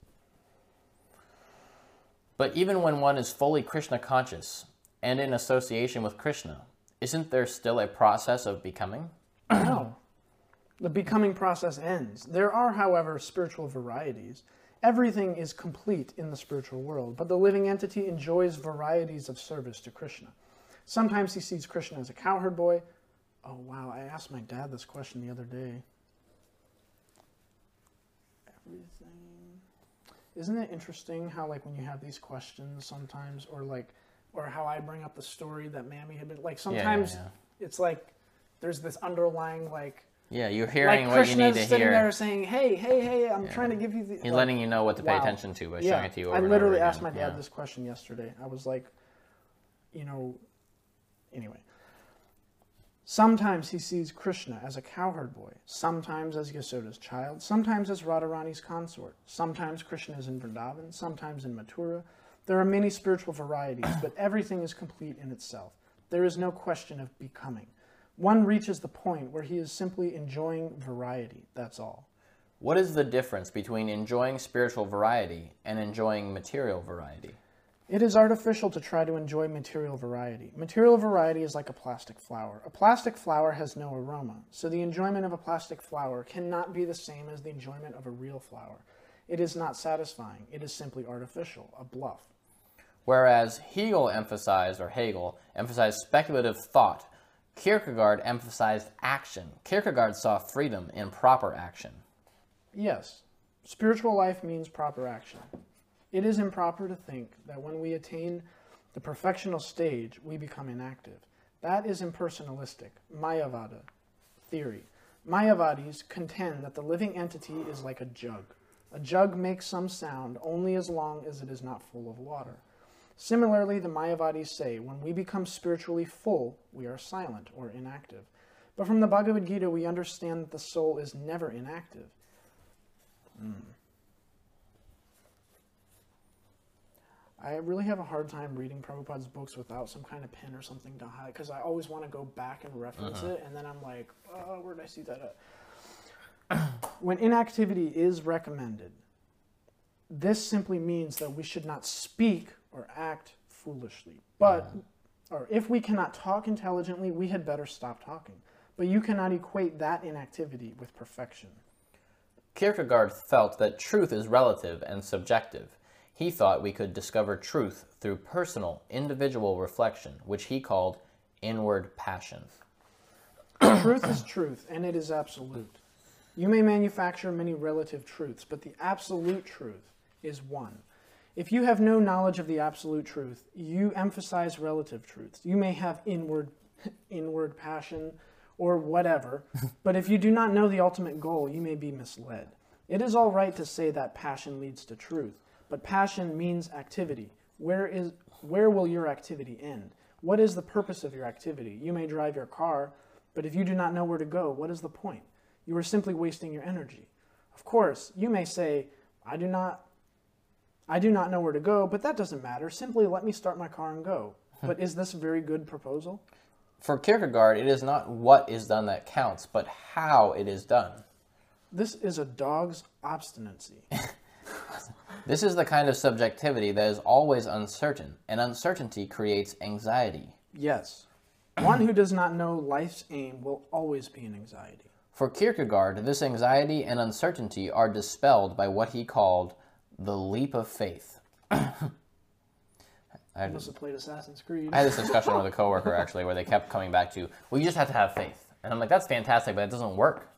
But even when one is fully Krishna conscious and in association with Krishna, isn't there still a process of becoming? no. The becoming process ends. There are, however, spiritual varieties. Everything is complete in the spiritual world, but the living entity enjoys varieties of service to Krishna. Sometimes he sees Krishna as a cowherd boy. Oh, wow, I asked my dad this question the other day. Everything. Isn't it interesting how, like, when you have these questions sometimes, or like, or how I bring up the story that Mammy had been, like, Yeah, yeah, sometimes yeah. it's like there's this underlying, like, Yeah, you're hearing like what Krishna's you need to sitting hear. there saying, "Hey, hey, hey! I'm trying to give you the." He's like, letting you know what to pay wow. attention to by yeah, showing it to you over I literally asked my dad Yeah. this question yesterday. I was like, you know, anyway. Sometimes he sees Krishna as a cowherd boy, sometimes as Yasoda's child, sometimes as Radharani's consort, sometimes Krishna is in Vrindavan, sometimes in Mathura. There are many spiritual varieties, but everything is complete in itself. There is no question of becoming. One reaches the point where he is simply enjoying variety, that's all. What is the difference between enjoying spiritual variety and enjoying material variety? It is artificial to try to enjoy material variety. Material variety is like a plastic flower. A plastic flower has no aroma, so the enjoyment of a plastic flower cannot be the same as the enjoyment of a real flower. It is not satisfying. It is simply artificial, a bluff. Whereas Hegel emphasized, or Hegel, emphasized speculative thought, Kierkegaard emphasized action. Kierkegaard saw freedom in proper action. Yes, spiritual life means proper action. It is improper to think that when we attain the perfectional stage, we become inactive. That is impersonalistic, Mayavada theory. Mayavadis contend that the living entity is like a jug. A jug makes some sound only as long as it is not full of water. Similarly, the Mayavadis say when we become spiritually full, we are silent or inactive. But from the Bhagavad Gita, we understand that the soul is never inactive. Hmm. I really have a hard time reading Prabhupada's books without some kind of pen or something to highlight because I always want to go back and reference uh-huh. it, and then I'm like, oh, where did I see that at? when inactivity is recommended, this simply means that we should not speak or act foolishly. But, or if we cannot talk intelligently, we had better stop talking. But you cannot equate that inactivity with perfection. Kierkegaard felt that truth is relative and subjective. He thought we could discover truth through personal, individual reflection, which he called inward passion. truth is truth, and it is absolute. You may manufacture many relative truths, but the absolute truth is one. If you have no knowledge of the absolute truth, you emphasize relative truths. You may have inward, inward passion or whatever, but if you do not know the ultimate goal, you may be misled. It is all right to say that passion leads to truth, but passion means activity. Where is where will your activity end? What is the purpose of your activity? You may drive your car, but if you do not know where to go, what is the point? You are simply wasting your energy. Of course, you may say, I do not I do not know where to go, but that doesn't matter. Simply let me start my car and go. Hmm. but is this a very good proposal? For Kierkegaard, it is not what is done that counts, but how it is done. This is a dog's obstinacy. This is the kind of subjectivity that is always uncertain, and uncertainty creates anxiety. yes. One who does not know life's aim will always be in anxiety. For Kierkegaard, this anxiety and uncertainty are dispelled by what he called the leap of faith. I had, Must have played Assassin's Creed. I had this discussion with a coworker actually, where they kept coming back to, "Well, you just have to have faith," and I'm like, "That's fantastic, but it doesn't work."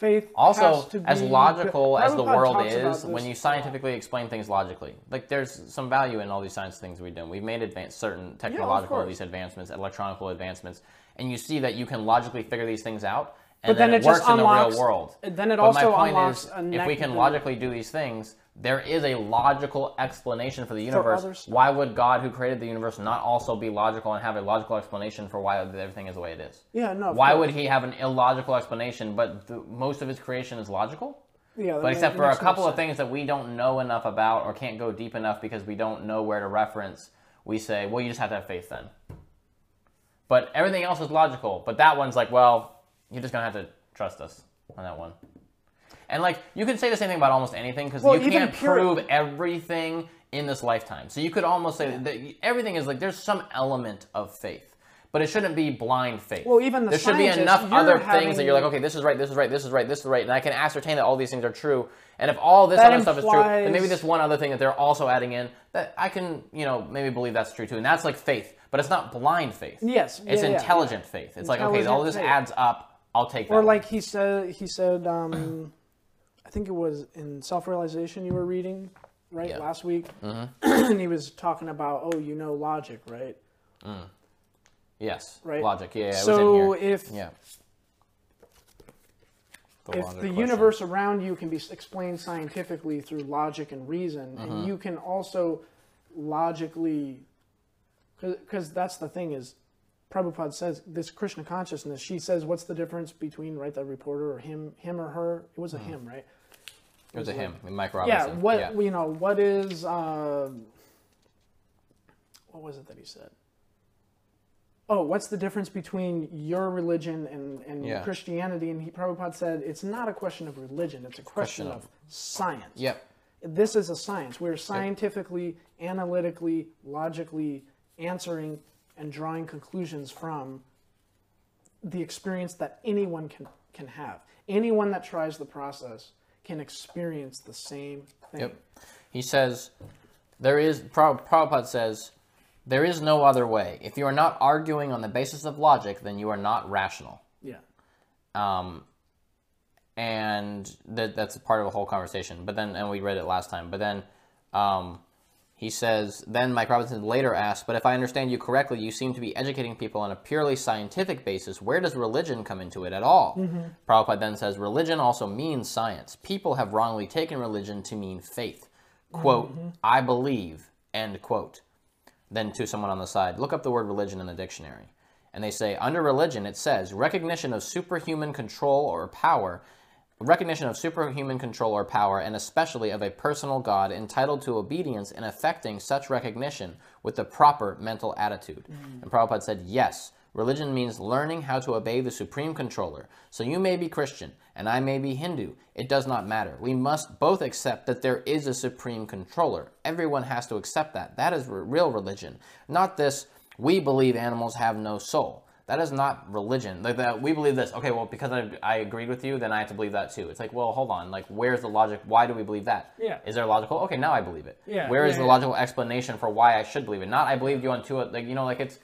Faith Also, as logical as the world is, when you scientifically explain things logically, like there's some value in all these science things we've done. We've made advance, certain technological course. these advancements, electronical advancements, and you see that you can logically figure these things out, and But then it, it just works in the real world. then it but my also point unlocks is, a if we can logically do these things, there is a logical explanation for the universe. stuff. why would God, who created the universe, not also be logical and have a logical explanation for why everything is the way it is? Yeah, no. Why would he have an illogical explanation, but the, most of his creation is logical? Yeah, But except for a couple of things that we don't know enough about or can't go deep enough because we don't know where to reference, we say, well, you just have to have faith then. But everything else is logical. But that one's like, well, you're just going to have to trust us on that one. And like, you can say the same thing about almost anything because Well, you can't pure- prove everything in this lifetime. So you could almost say that everything is like, there's some element of faith. But it shouldn't be blind faith. Well, even the there should be enough other things that you're like, okay, this is right, this is right, this is right, this is right, and I can ascertain that all these things are true. And if all this That other stuff is true, then maybe this one other thing that they're also adding in that I can, you know, maybe believe that's true too. And that's like faith, but it's not blind faith. Yes, it's yeah, yeah, intelligent faith. It's like, okay, all this faith. adds up. I'll take that. Or one. like he said, he said, um, I think it was in self-realization you were reading, right, Yeah. last week, mm-hmm. and he was talking about, oh, you know, logic, right? Mm. yes, right. logic. Yeah, yeah, so was in here. if yeah. The if the question. universe around you can be explained scientifically through logic and reason, Mm-hmm. and you can also logically, because that's the thing is, Prabhupada says this Krishna consciousness. She says, "What's the difference between right the reporter or him, him or her?" It was a mm. him, right? It was a him, Mike Robinson. Yeah. What yeah. you know? What is? Uh, what was it that he said? Oh, what's the difference between your religion and, and Yeah. Christianity? And he Prabhupada said it's not a question of religion; it's a question, Question of, of- science. Yep. This is a science. We're scientifically, analytically, logically answering and drawing conclusions from the experience that anyone can can have. Anyone that tries the process can experience the same thing. Yep. He says, there is, Prabhupada says, there is no other way. If you are not arguing on the basis of logic, then you are not rational. Yeah. Um, and that, that's a part of a whole conversation. But then, and we read it last time, but then um, he says, then Mike Robinson later asks, but if I understand you correctly, you seem to be educating people on a purely scientific basis. Where does religion come into it at all? Mm-hmm. Prabhupada then says, religion also means science. People have wrongly taken religion to mean faith. Quote, mm-hmm. I believe, end quote. Then to someone on the side, look up the word religion in the dictionary. And they say, under religion, it says recognition of superhuman control or power, recognition of superhuman control or power, and especially of a personal God entitled to obedience in effecting such recognition with the proper mental attitude. Mm. And Prabhupada said, yes, religion means learning how to obey the supreme controller. So you may be Christian, and I may be Hindu. It does not matter. We must both accept that there is a supreme controller. Everyone has to accept that. That is re- real religion. Not this, we believe animals have no soul. That is not religion. Like that, we believe this. Okay, well, because I, I agreed with you, then I have to believe that too. It's like, well, hold on. Like, where's the logic? Why do we believe that? Yeah. Is there logical? Okay, now I believe it. Yeah, Where is yeah, the yeah. logical explanation for why I should believe it? Not I believed you on two. Like you know, like it's.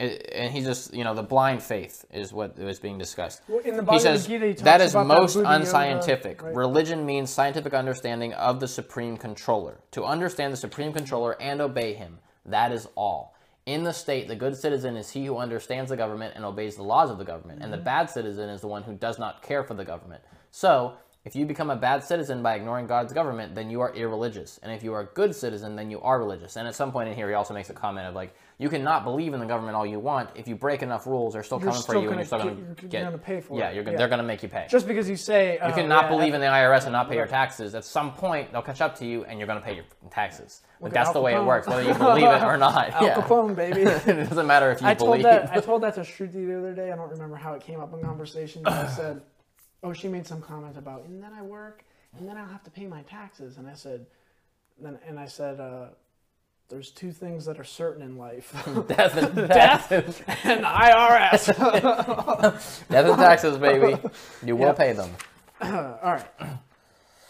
It, and he just, you know, the blind faith is what is being discussed. Well, in the he says Gita, he that is about that most yoga, unscientific. right? Religion means scientific understanding of the supreme controller. To understand the supreme controller and obey him, that is all. In the state, the good citizen is he who understands the government and obeys the laws of the government, and the Mm-hmm. bad citizen is the one who does not care for the government. So, If you become a bad citizen by ignoring God's government, then you are irreligious. And if you are a good citizen, then you are religious. And at some point in here, he also makes a comment of like, you cannot believe in the government all you want. If you break enough rules, they're still You're coming for you, and you're still going to get. gonna pay for yeah, it. You're, Yeah. they're going to make you pay. Just because you say you oh, cannot yeah, believe in the IRS and not pay your taxes. At some point, they'll catch up to you, and you're going to pay your taxes. Like, that's the way it works, whether you believe it or not. Al yeah. Capone, baby. it doesn't matter if you I believe. told that I told that to Shruti the other day. I don't remember how it came up in conversation. But I said, "Oh, she made some comment about, and then I work, and then I'll have to pay my taxes." And I said, then and I said, uh, "There's two things that are certain in life: death and Death. and IRS." death and taxes, baby. You will Yeah. pay them. All right.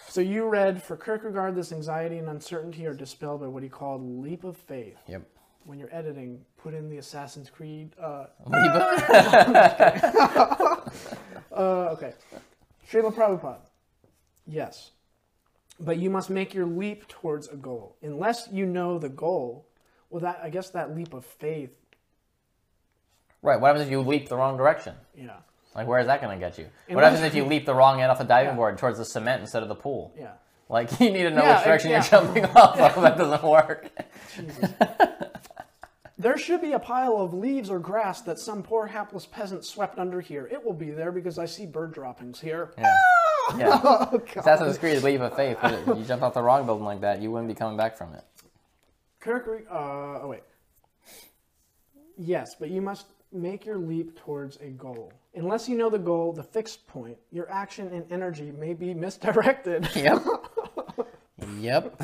So you read for Kierkegaard, this anxiety and uncertainty are dispelled by what he called leap of faith. Yep. When you're editing, put in the Assassin's Creed. Uh, Uh, okay. Srila Prabhupada. Yes. But you must make your leap towards a goal. Unless you know the goal, well, that I guess that leap of faith, Right. What happens if you leap the wrong direction? yeah, Like, where is that going to get you? What happens if you leap the wrong end off the diving Yeah. board towards the cement instead of the pool? yeah. Like, you need to know Yeah, which direction yeah. you're jumping off of. That doesn't work. There should be a pile of leaves or grass that some poor hapless peasant swept under here. It will be there because I see bird droppings here. Yeah. Yeah. Oh, God. Assassin's Creed leap of faith. You jump off the wrong building like that, you wouldn't be coming back from it. Kierkegaard, uh, oh wait. Yes, but you must make your leap towards a goal. Unless you know the goal, the fixed point, your action and energy may be misdirected. Yep. yep.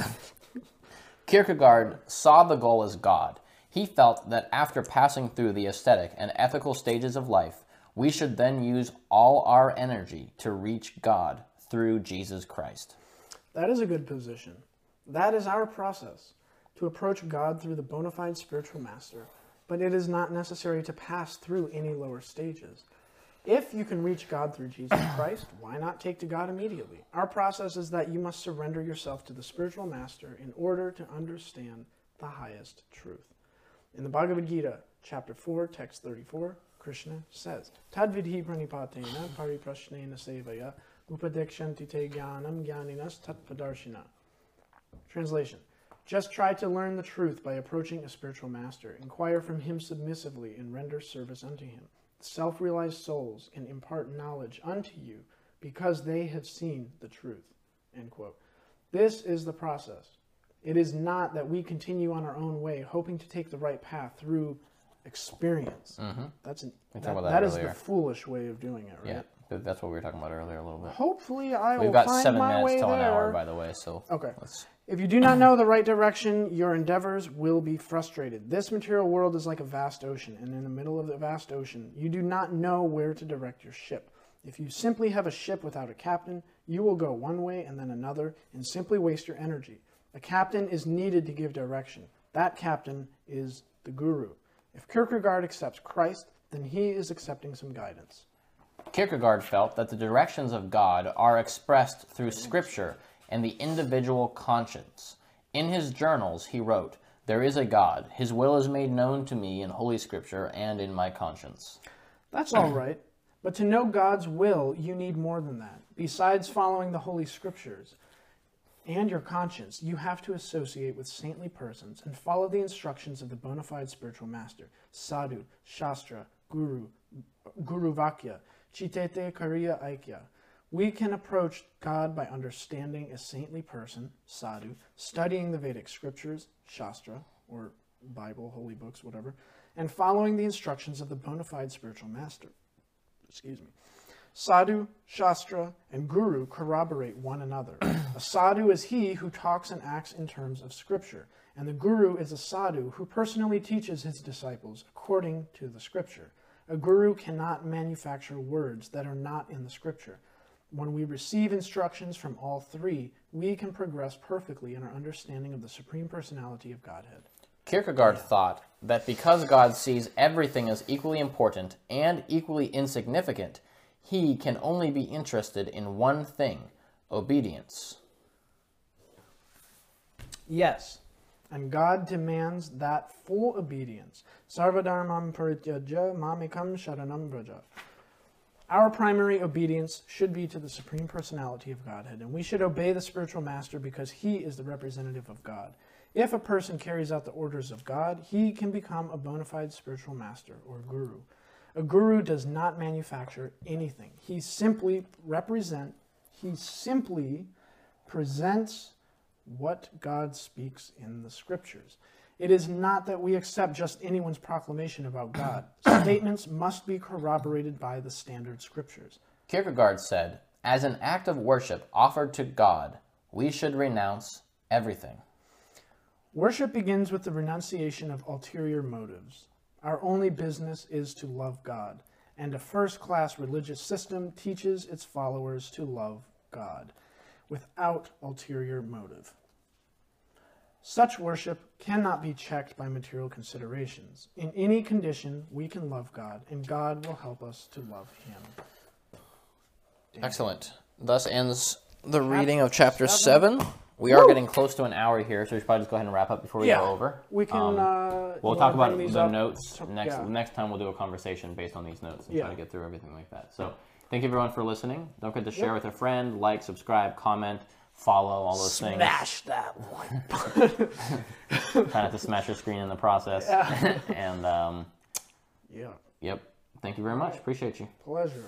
Kierkegaard saw the goal as God. He felt that after passing through the aesthetic and ethical stages of life, we should then use all our energy to reach God through Jesus Christ. That is a good position. That is our process to approach God through the bona fide spiritual master, but it is not necessary to pass through any lower stages. If you can reach God through Jesus Christ, why not take to God immediately? Our process is that you must surrender yourself to the spiritual master in order to understand the highest truth. In the Bhagavad Gita, chapter 4, text 34, Krishna says, Tadvidhi pranipatena pariprashnena sevaya upadekshanti te jnanam jnaninas tatpadarshina. Translation Just try to learn the truth by approaching a spiritual master. Inquire from him submissively and render service unto him. Self realized souls can impart knowledge unto you because they have seen the truth. End quote. This is the process. It is not that we continue on our own way, hoping to take the right path through experience. Mm-hmm. That's an, that, about that that is the foolish way of doing it, right? Yeah, that's what we were talking about earlier a little bit. Hopefully, I We've will got find seven my minutes way till an there. hour, by the way, so Okay. let's. If you do not know the right direction, your endeavors will be frustrated. This material world is like a vast ocean, and in the middle of the vast ocean, you do not know where to direct your ship. If you simply have a ship without a captain, you will go one way and then another and simply waste your energy. A captain is needed to give direction. That captain is the guru. If Kierkegaard accepts Christ, then he is accepting some guidance. Kierkegaard felt that the directions of God are expressed through Scripture and the individual conscience. In his journals, he wrote, There is a God. His will is made known to me in Holy Scripture and in my conscience. That's all right. But to know God's will, you need more than that. Besides following the Holy Scriptures and your conscience, you have to associate with saintly persons and follow the instructions of the bona fide spiritual master, sadhu, shastra, guru, guru vakya, chitete kariya aikya. We can approach God by understanding a saintly person, sadhu, studying the Vedic scriptures, shastra, or Bible, holy books, whatever, and following the instructions of the bona fide spiritual master excuse me. Sadhu, Shastra, and Guru corroborate one another. a sadhu is he who talks and acts in terms of Scripture, and the Guru is a sadhu who personally teaches his disciples according to the Scripture. A Guru cannot manufacture words that are not in the Scripture. When we receive instructions from all three, we can progress perfectly in our understanding of the Supreme Personality of Godhead. Kierkegaard thought that because God sees everything as equally important and equally insignificant, he can only be interested in one thing obedience. Yes, and God demands that full obedience. Sarvadharmam parityaja mamikam sharanam braja. Our primary obedience should be to the supreme personality of Godhead, and we should obey the spiritual master because he is the representative of God. If a person carries out the orders of God, he can become a bona fide spiritual master or guru. A guru does not manufacture anything. He simply represent he simply presents what God speaks in the scriptures. It is not that we accept just anyone's proclamation about God. Statements must be corroborated by the standard scriptures. Kierkegaard said, As an act of worship offered to God, we should renounce everything. Worship begins with the renunciation of ulterior motives. Our only business is to love God, and a first class religious system teaches its followers to love God without ulterior motive. Such worship cannot be checked by material considerations. In any condition, we can love God, and God will help us to love Him. Excellent. Thus ends the reading of chapter 7. We are getting close to an hour here, so we should probably just go ahead and wrap up before we Yeah. go over. We can. Um, uh, We'll talk about the up? notes next. yeah. Next time, we'll do a conversation based on these notes and Yeah. try to get through everything like that. So, thank you everyone for listening. Don't forget to share with a friend, like, subscribe, comment, follow, all those things. Smash that one. Try not to smash your screen in the process. and um, Yeah. yep, thank you very much. Appreciate you. Pleasure.